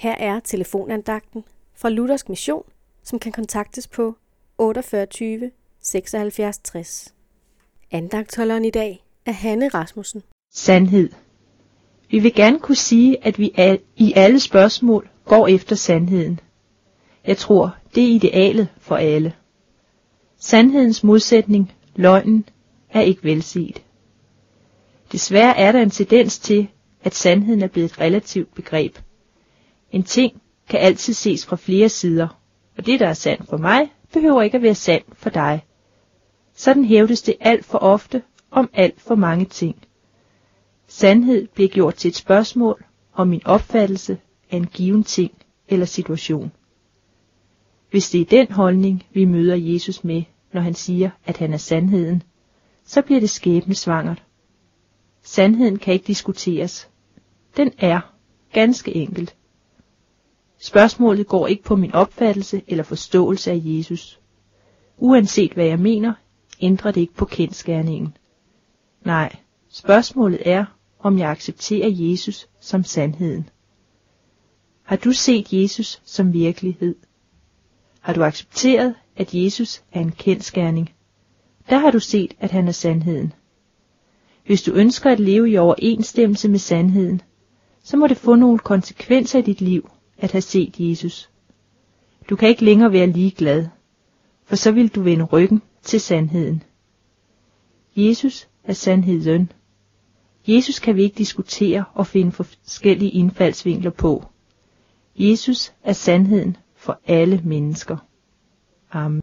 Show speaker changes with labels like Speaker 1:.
Speaker 1: Her er telefonandagten fra Luthersk Mission, som kan kontaktes på 48 76 60. Andagtholderen i dag er Hanne Rasmussen.
Speaker 2: Sandhed. Vi vil gerne kunne sige, at vi al- i alle spørgsmål går efter sandheden. Jeg tror, det er idealet for alle. Sandhedens modsætning, løgnen, er ikke velset. Desværre er der en tendens til, at sandheden er blevet et relativt begreb. En ting kan altid ses fra flere sider, og det, der er sandt for mig, behøver ikke at være sandt for dig. Sådan hævdes det alt for ofte om alt for mange ting. Sandhed bliver gjort til et spørgsmål om min opfattelse af en given ting eller situation. Hvis det er den holdning, vi møder Jesus med, når han siger, at han er sandheden, så bliver det skæbnesvangert. Sandheden kan ikke diskuteres. Den er, ganske enkelt. Spørgsmålet går ikke på min opfattelse eller forståelse af Jesus. Uanset hvad jeg mener, ændrer det ikke på kendskærningen. Nej, spørgsmålet er, om jeg accepterer Jesus som sandheden. Har du set Jesus som virkelighed? Har du accepteret, at Jesus er en kendskærning? Der har du set, at han er sandheden. Hvis du ønsker at leve i overensstemmelse med sandheden, så må det få nogle konsekvenser i dit liv at have set Jesus. Du kan ikke længere være ligeglad, for så vil du vende ryggen til sandheden. Jesus er sandheden. Jesus kan vi ikke diskutere og finde forskellige indfaldsvinkler på. Jesus er sandheden for alle mennesker. Amen.